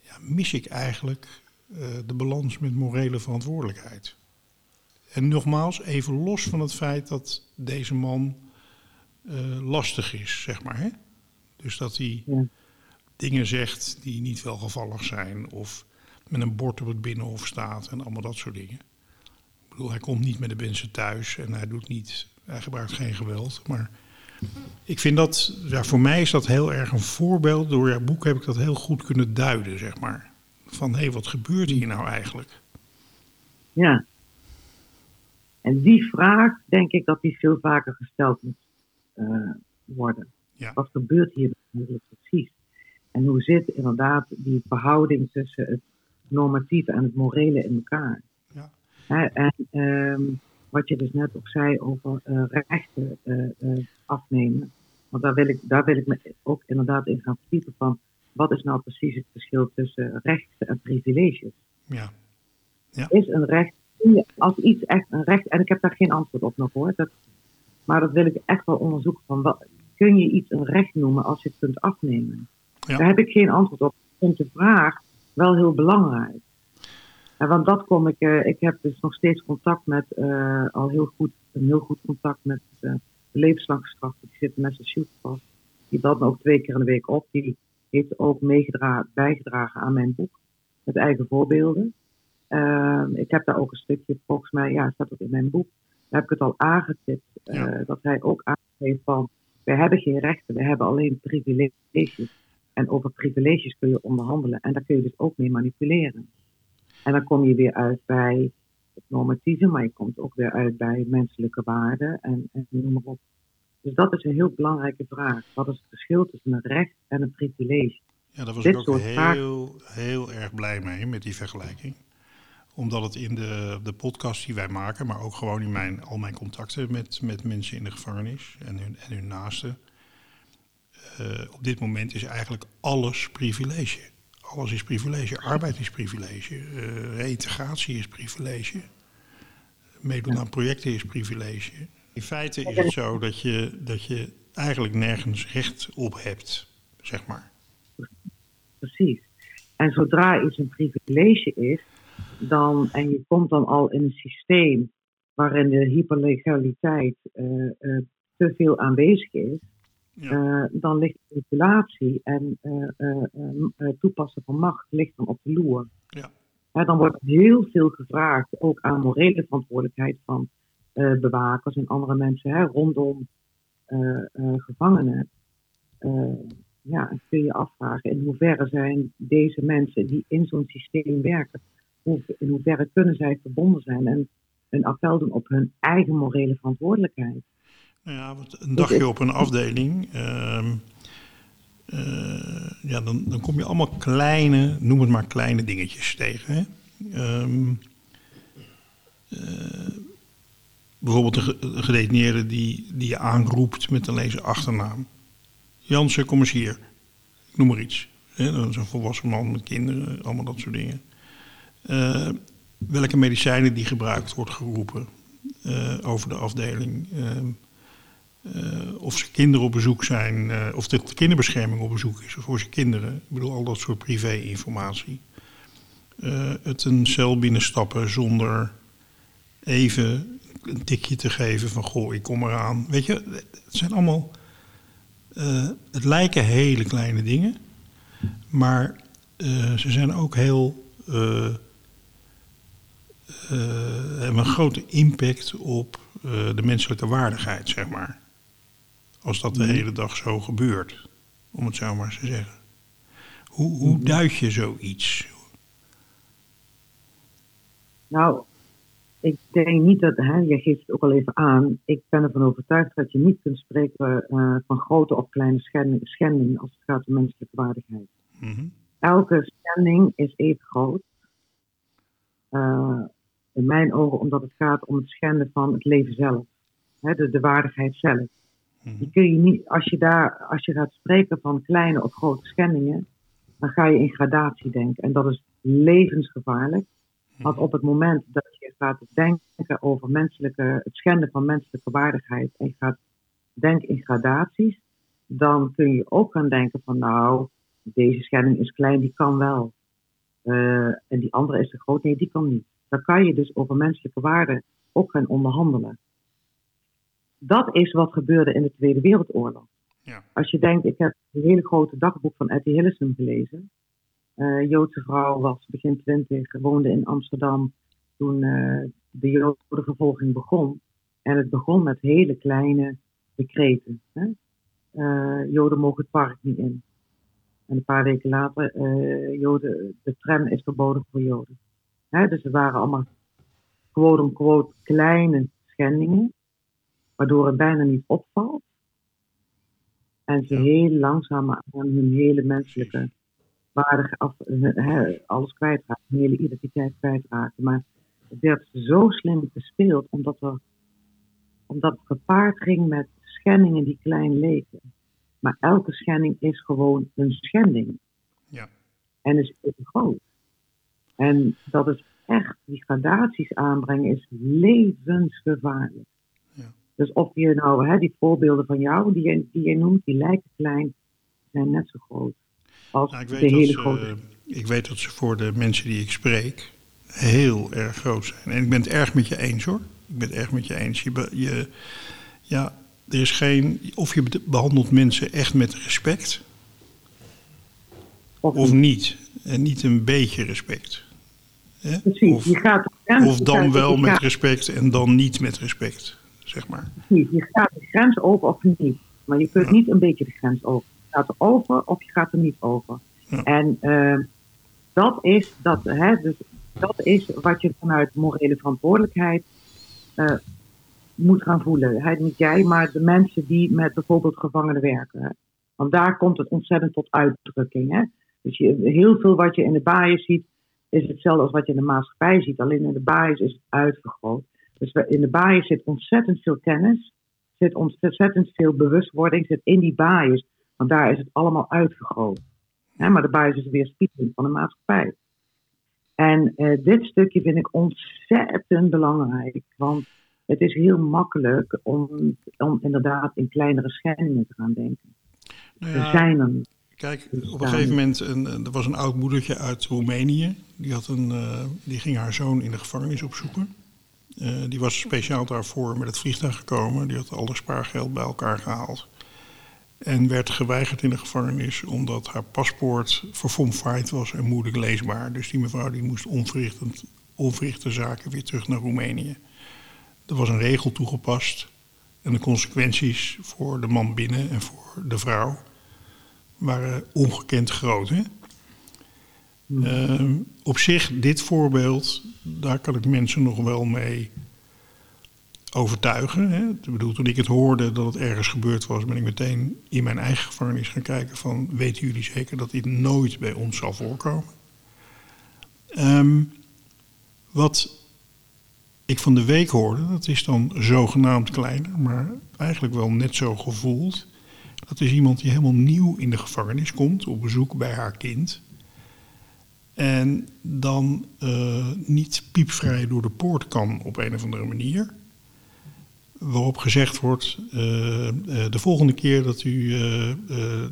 ja, mis ik eigenlijk de balans met morele verantwoordelijkheid. En nogmaals, even los van het feit dat deze man uh, lastig is, zeg maar. Hè? Dus dat hij ja. dingen zegt die niet welgevallig zijn. Of met een bord op het binnenhof staat en allemaal dat soort dingen. Ik bedoel, hij komt niet met de mensen thuis en hij doet niet, hij gebruikt geen geweld. Maar ik vind dat, ja, voor mij is dat heel erg een voorbeeld. Door jouw boek heb ik dat heel goed kunnen duiden, zeg maar. Van hé, hey, wat gebeurt hier nou eigenlijk? Ja. En die vraag, denk ik dat die veel vaker gesteld moet uh, worden. Ja. Wat gebeurt hier precies? En hoe zit inderdaad die verhouding tussen het normatieve en het morele in elkaar? Ja. En um, wat je dus net ook zei over uh, rechten uh, afnemen. Want daar wil, ik, daar wil ik me ook inderdaad in gaan verdiepen van wat is nou precies het verschil tussen rechten en privileges? Ja. ja. Is een recht, als iets echt een recht, en ik heb daar geen antwoord op nog hoor, dat maar dat wil ik echt wel onderzoeken. Van wat, kun je iets een recht noemen als je het kunt afnemen? Ja. Daar heb ik geen antwoord op. Ik vind de vraag wel heel belangrijk. En want dat kom ik, uh, ik heb dus nog steeds contact met, uh, al heel goed, een heel goed contact met uh, de levenslange. Die zit in Massachusetts vast. Die belt me ook twee keer in de week op. Die heeft ook bijgedragen aan mijn boek. Met eigen voorbeelden. Ehm, ik heb daar ook een stukje, volgens mij, ja, staat ook in mijn boek heb ik het al aangetipt, ja. uh, dat hij ook aangeeft van, we hebben geen rechten, we hebben alleen privileges. En over privileges kun je onderhandelen en daar kun je dus ook mee manipuleren. En dan kom je weer uit bij het normatieve, maar je komt ook weer uit bij menselijke waarden en, en noem maar op. Dus dat is een heel belangrijke vraag. Wat is het verschil tussen een recht en een privilege? Ja, daar was Dit ik ook heel, heel erg blij mee met die vergelijking omdat het in de, de podcast die wij maken, maar ook gewoon in mijn, al mijn contacten met, met mensen in de gevangenis en hun, en hun naasten. Uh, op dit moment is eigenlijk alles privilege. Alles is privilege. Arbeid is privilege. Uh, reïntegratie is privilege. Meedoen aan projecten is privilege. In feite is het zo dat je, dat je eigenlijk nergens recht op hebt, zeg maar. Precies. En zodra iets een privilege is, dan, en je komt dan al in een systeem waarin de hyperlegaliteit uh, uh, te veel aanwezig is, ja. uh, dan ligt manipulatie en toepassen van macht ligt dan op de loer. Ja. dan wordt heel veel gevraagd, ook aan morele verantwoordelijkheid van bewakers en andere mensen hè, rondom gevangenen. ja, en kun je afvragen in hoeverre zijn deze mensen die in zo'n systeem werken, in hoeverre kunnen zij verbonden zijn en een appel doen op hun eigen morele verantwoordelijkheid. Nou ja, een dagje op een afdeling, uh, uh, ja, dan, dan kom je allemaal kleine, noem het maar kleine dingetjes tegen. Hè? Um, uh, bijvoorbeeld een gedetineerde die, die je aanroept met een lezen achternaam. Jansen, kom eens hier. Ik noem maar iets. Hè, dat is een volwassen man met kinderen, allemaal dat soort dingen. Eh, welke medicijnen die gebruikt wordt geroepen eh, over de afdeling. Eh, of ze kinderen op bezoek zijn, eh, of de kinderbescherming op bezoek is voor zijn kinderen. Ik bedoel, al dat soort privé-informatie. Eh, het een cel binnenstappen zonder even een tikje te geven van goh, ik kom eraan. Weet je, het zijn allemaal. het lijken hele kleine dingen, maar ze zijn ook heel. hebben een grote impact op de menselijke waardigheid, zeg maar. Als dat de hele dag zo gebeurt, om het zo maar eens te zeggen. Hoe, hoe duid je zoiets? Nou, ik denk niet dat, hè, je geeft het ook al even aan, ik ben ervan overtuigd dat je niet kunt spreken eh, van grote of kleine schending- schendingen als het gaat om menselijke waardigheid. Mhm. Elke schending is even groot. Eh, in mijn ogen omdat het gaat om het schenden van het leven zelf. Hè, de, de waardigheid zelf. Die kun je niet, als je, daar, als je gaat spreken van kleine of grote schendingen, dan ga je in gradatie denken. En dat is levensgevaarlijk. Want op het moment dat je gaat denken over menselijke, het schenden van menselijke waardigheid en je gaat denken in gradaties, dan kun je ook gaan denken van nou, deze schending is klein, die kan wel. Eh, en die andere is te groot, nee, die kan niet. Dan kan je dus over menselijke waarden ook gaan onderhandelen. Dat is wat gebeurde in de Tweede Wereldoorlog. Ja. Als je denkt, ik heb een hele grote dagboek van Etty Hillesum gelezen. Eh, Joodse vrouw was begin twintig, woonde in Amsterdam toen eh, de Jodenvervolging begon. En het begon met hele kleine decreten. Hè? Eh, Joden mogen het park niet in. En een paar weken later, Joden, de tram is verboden voor Joden. Hè? Dus er waren allemaal quote-unquote kleine schendingen, waardoor het bijna niet opvalt. En ze heel langzaam aan hun hele menselijke waarde, af, alles kwijtraken, hun hele identiteit kwijtraken. Maar het werd zo slim gespeeld, omdat, er, omdat het gepaard ging met schendingen die klein leken. Maar elke schending is gewoon een schending. Ja. En is even groot. En dat is echt, die gradaties aanbrengen is levensgevaarlijk. Dus of je nou, hè, die voorbeelden van jou, die je, die je noemt, die lijken klein, zijn net zo groot. Als Nou, ik, de dat hele ze, grote. ik weet dat ze voor de mensen die ik spreek heel erg groot zijn. En ik ben het erg met je eens hoor. Ik ben het erg met je eens. Je, je, ja, er is geen. Of je be- behandelt mensen echt met respect Of, of niet. En niet een beetje respect. Hè? precies, Of, je gaat of dan gaat- wel met respect en dan niet met respect. Zeg maar. precies, je gaat de grens over of niet. Maar je kunt Ja. niet een beetje de grens over. Je gaat er over of je gaat er niet over. Ja. En eh, dat, is, dat, hè, dus, dat is wat je vanuit morele verantwoordelijkheid eh, moet gaan voelen. Hè, niet jij, maar de mensen die met bijvoorbeeld gevangenen werken. Hè. Want daar komt het ontzettend tot uitdrukking. Hè. Dus je, heel veel wat je in de baaien ziet, is hetzelfde als wat je in de maatschappij ziet. Alleen in de baaien is het uitvergroot. Dus we- in de baaien zit ontzettend veel kennis, zit ontzettend veel bewustwording, zit in die baaien. Want daar is het allemaal uitvergroot. Hè, maar de baaien is de weerspiegeling van de maatschappij. En eh, dit stukje vind ik ontzettend belangrijk. Want het is heel makkelijk om, om inderdaad in kleinere schendingen te gaan denken. Nou Er ja, zijn er niet. Kijk, op een gegeven moment, een, er was een oud moedertje uit Roemenië. Die, had een, eh, die ging haar zoon in de gevangenis opzoeken. Eh, die was speciaal daarvoor met het vliegtuig gekomen. Die had al haar spaargeld bij elkaar gehaald. En werd geweigerd in de gevangenis omdat haar paspoort verfomfaaid was en moeilijk leesbaar. Dus die mevrouw die moest onverrichte zaken weer terug naar Roemenië. Er was een regel toegepast. En de consequenties voor de man binnen en voor de vrouw waren ongekend groot. Hè? Ehm, op zich, dit voorbeeld, daar kan ik mensen nog wel mee overtuigen. Hè? Ik bedoel, toen ik het hoorde dat het ergens gebeurd was, ben ik meteen in mijn eigen gevangenis gaan kijken van, weten jullie zeker dat dit nooit bij ons zal voorkomen? Ehm, wat ik van de week hoorde, dat is dan zogenaamd kleiner, maar eigenlijk wel net zo gevoeld. Dat is iemand die helemaal nieuw in de gevangenis komt, op bezoek bij haar kind. En dan uh, niet piepvrij door de poort kan op een of andere manier. Waarop gezegd wordt: uh, uh, de volgende keer dat, u,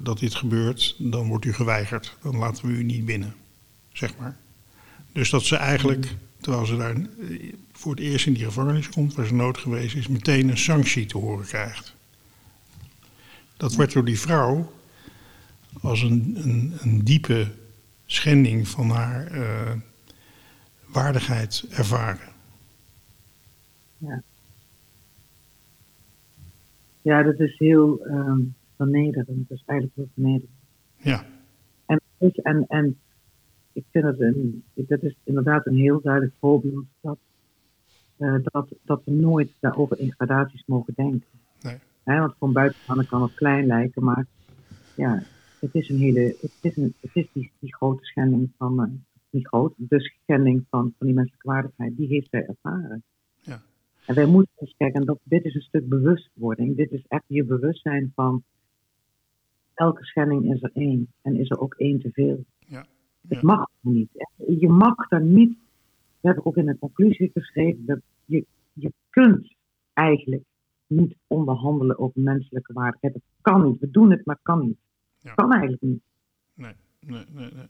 dat dit gebeurt, dan wordt u geweigerd. Dan laten we u niet binnen, zeg maar. Dus dat ze eigenlijk, terwijl ze daar voor het eerst in die gevangenis komt, waar ze nood geweest is, meteen een sanctie te horen krijgt. Dat werd door die vrouw als een, een, een diepe schending van haar uh, waardigheid ervaren. Ja. Ja, dat is heel um, vernederend. Dat is eigenlijk heel vernederend. Ja. En, en, en ik vind het een, dat is inderdaad een heel duidelijk voorbeeld dat, uh, dat, dat we nooit daarover in gradaties mogen denken. Nee. He, want van buitenstaande kan het klein lijken, maar ja, het is een hele, het is, een, het is die, die grote schending van, uh, niet groot, de schending van, van die menselijke waardigheid, die heeft zij ervaren. Ja. En wij moeten eens kijken, dat dit is een stuk bewustwording. Dit is echt je bewustzijn van elke schending is er één en is er ook één te veel. Ja. Het mag niet. Je mag er niet, dat heb ik ook in de conclusie geschreven, dat je, je kunt eigenlijk niet onderhandelen over menselijke waardigheid. Dat kan niet. We doen het, maar kan niet. Ja. Kan eigenlijk niet. Nee, nee, nee. nee.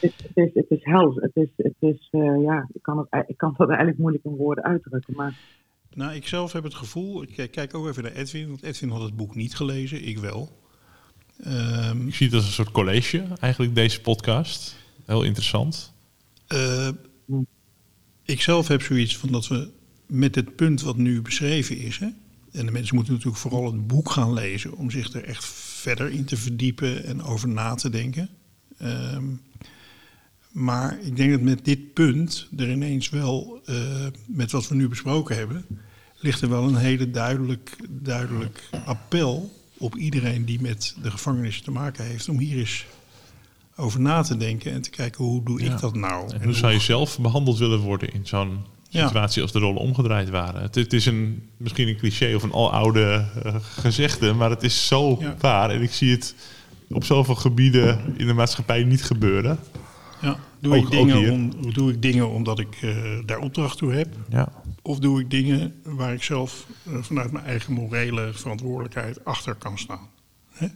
Het, het, is, het is hels. Het is, het is uh, ja, ik kan, het, ik kan dat eigenlijk moeilijk in woorden uitdrukken. Maar... Nou, ik zelf heb het gevoel, ik kijk ook even naar Edwin, want Edwin had het boek niet gelezen, ik wel. Um, ik zie het als een soort college, eigenlijk deze podcast. Heel interessant. Uh, ik zelf heb zoiets van dat we met het punt wat nu beschreven is, hè, en de mensen moeten natuurlijk vooral het boek gaan lezen om zich er echt verder in te verdiepen en over na te denken. Um, maar ik denk dat met dit punt er ineens wel, uh, met wat we nu besproken hebben, ligt er wel een hele duidelijk, duidelijk appel op iedereen die met de gevangenis te maken heeft om hier eens over na te denken en te kijken hoe doe Ja. ik dat nou? En hoe zou je zelf behandeld willen worden in zo'n. Situatie als de rollen omgedraaid waren? Het, het is een, misschien een cliché of een aloude eh, gezegde, maar het is zo Ja. waar. En ik zie het op zoveel gebieden in de maatschappij niet gebeuren. Ja, doe, Ook- ik dingen om, doe ik dingen omdat ik eh, daar opdracht toe heb? Ja. Of doe ik dingen waar ik zelf eh, vanuit mijn eigen morele verantwoordelijkheid achter kan staan? Hè?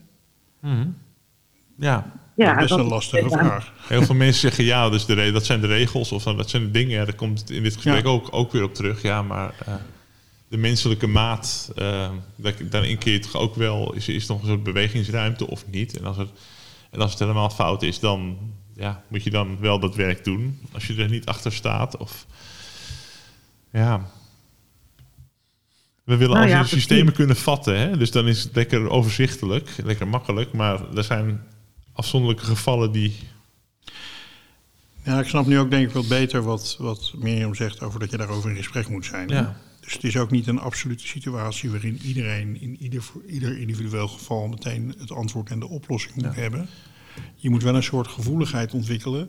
ja. Ja, dat is een lastige vraag. Heel veel mensen zeggen ja, dus de dat zijn de regels of dat zijn de dingen. Ja, daar komt het in dit gesprek ook, ook weer op terug. Ja, maar eh, de menselijke maat, daar- daarin kun je toch ook wel, is, is nog een soort bewegingsruimte of niet? En als, het, en als het helemaal fout is, dan ja, moet je dan wel dat werk doen. Als je er niet achter staat. Of, ja. We willen Nou al ja, die precies. systemen kunnen vatten. Hè? Dus dan is het lekker overzichtelijk, lekker makkelijk. Maar er zijn afzonderlijke gevallen die Ja, ik snap nu ook denk ik wat beter wat, wat Mirjam zegt over dat je daarover in gesprek moet zijn. Ja. Dus het is ook niet een absolute situatie waarin iedereen in ieder, voor ieder individueel geval meteen het antwoord en de oplossing moet hebben. Je moet wel een soort gevoeligheid ontwikkelen.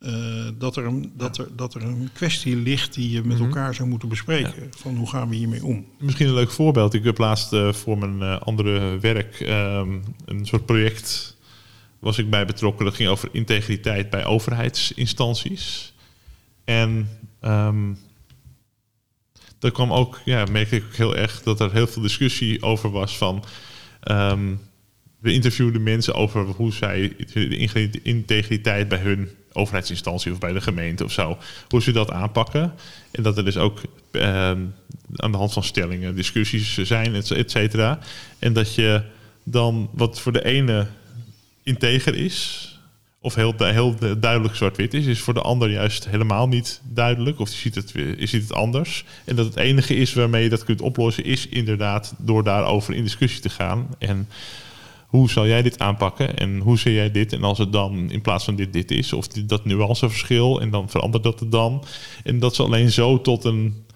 Eh, dat, er een, dat, er, dat er een kwestie ligt die je met Mhm. elkaar zou moeten bespreken. Van hoe gaan we hiermee om? Misschien een leuk voorbeeld. Ik heb laatst eh, voor mijn eh, andere werk ehm, een soort project was ik bij betrokken. Dat ging over integriteit bij overheidsinstanties. En ehm daar kwam ook, ja, merkte ik ook heel erg dat er heel veel discussie over was van. ehm, we interviewden mensen over hoe zij de integriteit bij hun overheidsinstantie of bij de gemeente of zo, hoe ze dat aanpakken. En dat er dus ook ehm, aan de hand van stellingen discussies zijn, et et cetera. En dat je dan wat voor de ene integer is, of heel, heel duidelijk zwart-wit is, is voor de ander juist helemaal niet duidelijk. Of die ziet het, ziet het anders. En dat het enige is waarmee je dat kunt oplossen, is inderdaad door daarover in discussie te gaan. En hoe zal jij dit aanpakken en hoe zie jij dit? En als het dan in plaats van dit dit is, of dat nuanceverschil, en dan verandert dat het dan. En dat ze alleen zo tot, een,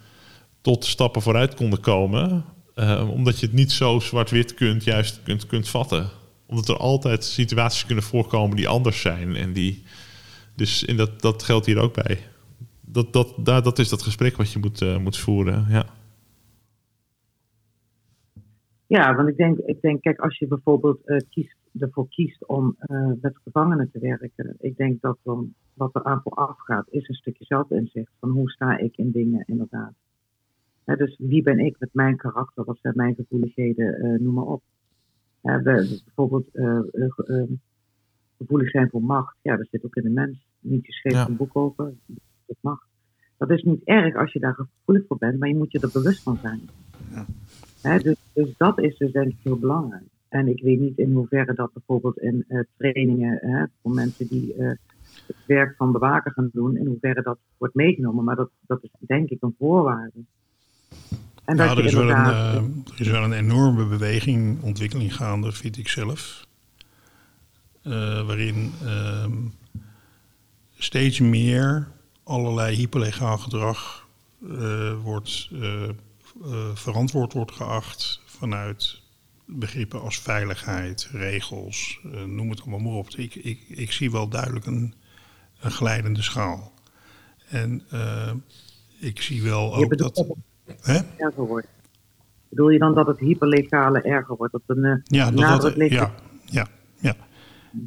tot stappen vooruit konden komen, eh, omdat je het niet zo zwart-wit kunt, juist kunt, kunt vatten. Omdat er altijd situaties kunnen voorkomen die anders zijn. En die, dus en dat, dat geldt hier ook bij. Dat, dat, daar, dat is dat gesprek wat je moet, eh, moet voeren. Ja. Ja, want ik denk, ik denk kijk, als je bijvoorbeeld uh, kiest, ervoor kiest om uh, met gevangenen te werken, ik denk dat dan wat er aan vooraf gaat, is een stukje zelfinzicht van hoe sta ik in dingen inderdaad. Hè, dus wie ben ik met mijn karakter, wat zijn mijn gevoeligheden, uh, noem maar op. Hè, we, bijvoorbeeld gevoelig zijn voor macht, ja, dat zit ook in de mens. Niet je schreef ja. een boek over, dat macht. Dat is niet erg als je daar gevoelig voor bent, maar je moet je er bewust van zijn. Ja. Dus, dus, dat is dus denk ik heel belangrijk. En ik weet niet in hoeverre dat bijvoorbeeld in uh, trainingen hè, voor mensen die uh, het werk van bewaker gaan doen, in hoeverre dat wordt meegenomen. Maar dat, dat is denk ik een voorwaarde. En nou, er, is wel een, uh, er is wel een enorme beweging, ontwikkeling gaande, vind ik zelf. waarin ehm, steeds meer allerlei hyperlegaal gedrag wordt verantwoord wordt geacht vanuit begrippen als veiligheid, regels, uh, noem het allemaal maar op. Ik, ik, ik zie wel duidelijk een, een glijdende schaal. En uh, ik zie wel ook dat. dat hè? erger wordt. Bedoel je dan dat het hyperlegale erger wordt? Dat een, ja, dat, dat, ja, ja, ja.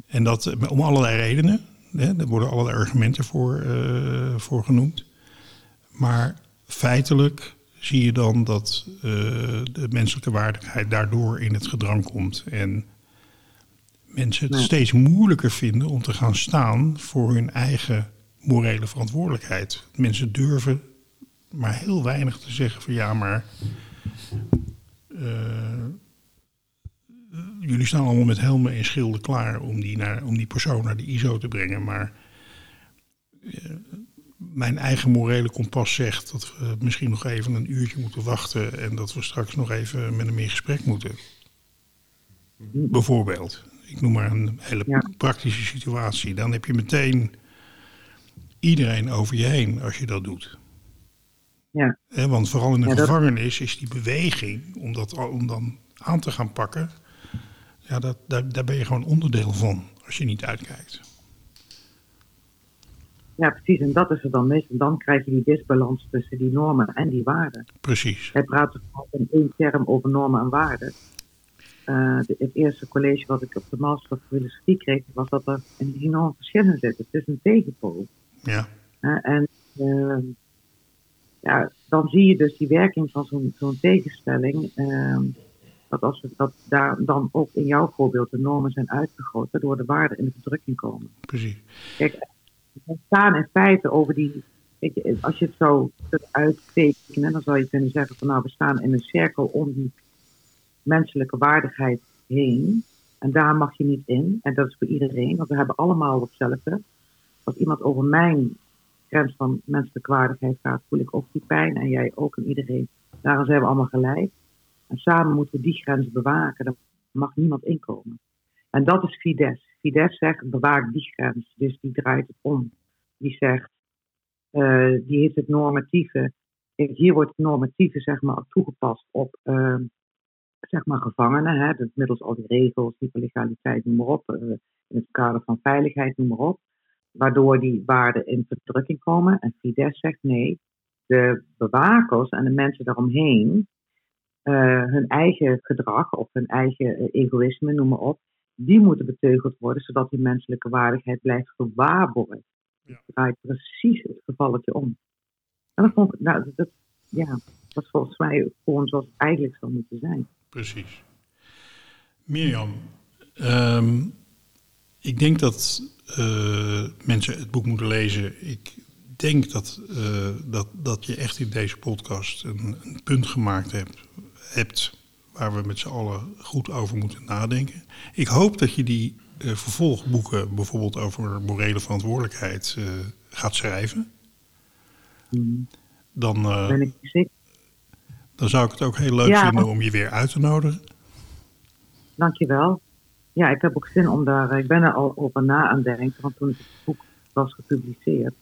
En dat om allerlei redenen. Hè, er worden allerlei argumenten voor, voor genoemd. Maar feitelijk zie je dan dat uh, de menselijke waardigheid daardoor in het gedrang komt. En mensen het steeds moeilijker vinden om te gaan staan voor hun eigen morele verantwoordelijkheid. Mensen durven maar heel weinig te zeggen van ja, maar uh, jullie staan allemaal met helmen en schilden klaar om die, naar, om die persoon naar de ISO te brengen, maar uh, mijn eigen morele kompas zegt dat we misschien nog even een uurtje moeten wachten en dat we straks nog even met hem in gesprek moeten. Bijvoorbeeld. Ik noem maar een hele praktische situatie. Dan heb je meteen iedereen over je heen als je dat doet. Ja. want vooral in een gevangenis is die beweging om, dat, om dan aan te gaan pakken, ja, dat, daar, daar ben je gewoon onderdeel van als je niet uitkijkt. Ja, precies. En dat is er dan mis. En dan krijg je die disbalans tussen die normen en die waarden. Precies. Hij praat in één term over normen en waarden. Uh, het eerste college wat ik op de Master of Filosofie kreeg, was dat er een enorm verschil in zit. Het is een tegenpool. Ja. Uh, en uh, ja, dan zie je dus die werking van zo'n zo'n tegenstelling. Ehm, dat als we dat daar dan ook in jouw voorbeeld de normen zijn uitvergroot, waardoor de waarden in de verdrukking komen. Precies. Kijk, er staan in feite over die. Als je het zo uittekenen, dan zou je kunnen zeggen van nou, we staan in een cirkel om die menselijke waardigheid heen. En daar mag je niet in. En dat is voor iedereen, want we hebben allemaal hetzelfde. Als iemand over mijn grens van menselijke waardigheid gaat, voel ik ook die pijn. En jij ook en iedereen. Daarom zijn we allemaal gelijk. En samen moeten we die grens bewaken. Daar mag niemand inkomen. En dat is Fidesz. Fidesz zegt, bewaak die grens. Dus die draait het om. Die zegt, uh, die heeft het normatieve. Hier wordt het normatieve zeg maar, toegepast op uh, zeg maar gevangenen. Hè, dus middels al die regels, legaliteit, noem maar op. Uh, in het kader van veiligheid, noem maar op. Waardoor die waarden in verdrukking komen. En Fidesz zegt nee, de bewakers en de mensen daaromheen, hun eigen gedrag of hun eigen egoïsme, noem maar op, die moeten beteugeld worden, zodat die menselijke waardigheid blijft gewaarborgd. Ja. Het draait precies het gevalletje om. En dat vond ik, nou, dat, ja, dat is volgens mij gewoon zoals het eigenlijk zou moeten zijn. Precies. Mirjam, um, ik denk dat uh, mensen het boek moeten lezen. Ik denk dat, uh, dat, dat je echt in deze podcast een, een punt gemaakt hebt, hebt waar we met z'n allen goed over moeten nadenken. Ik hoop dat je die uh, vervolgboeken, bijvoorbeeld over morele verantwoordelijkheid, uh, gaat schrijven. Mm. Dan, uh, ik dan zou ik het ook heel leuk ja, vinden om je weer uit te nodigen. Dankjewel. Ja, ik heb ook zin om daar. Ik ben er al over na aan denken, want toen het boek was gepubliceerd.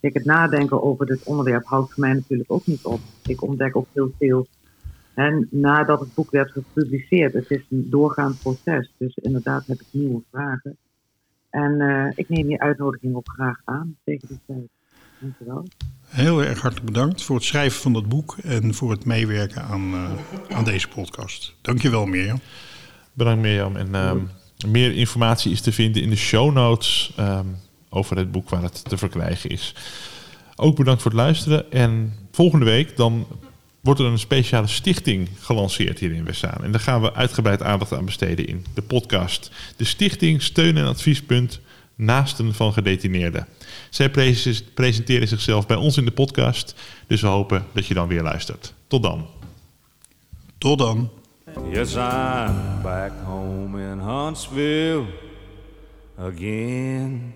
Kijk, het nadenken over dit onderwerp houdt voor mij natuurlijk ook niet op. Ik ontdek ook heel veel en nadat het boek werd gepubliceerd, het is een doorgaand proces. Dus inderdaad heb ik nieuwe vragen. En uh, ik neem je uitnodiging ook graag aan tegen die tijd. Dankjewel. Heel erg hartelijk bedankt voor het schrijven van dat boek en voor het meewerken aan, uh, aan deze podcast. Dankjewel Mirjam. Bedankt Mirjam. En ehm, meer informatie is te vinden in de show notes ehm, over het boek waar het te verkrijgen is. Ook bedankt voor het luisteren. En volgende week dan wordt er een speciale stichting gelanceerd hier in Westzaan. En daar gaan we uitgebreid aandacht aan besteden in de podcast. De stichting Steun en Adviespunt Naasten van Gedetineerden. Zij presenteren zichzelf bij ons in de podcast. Dus we hopen dat je dan weer luistert. Tot dan. Tot dan. Yes, I'm back home in Huntsville again.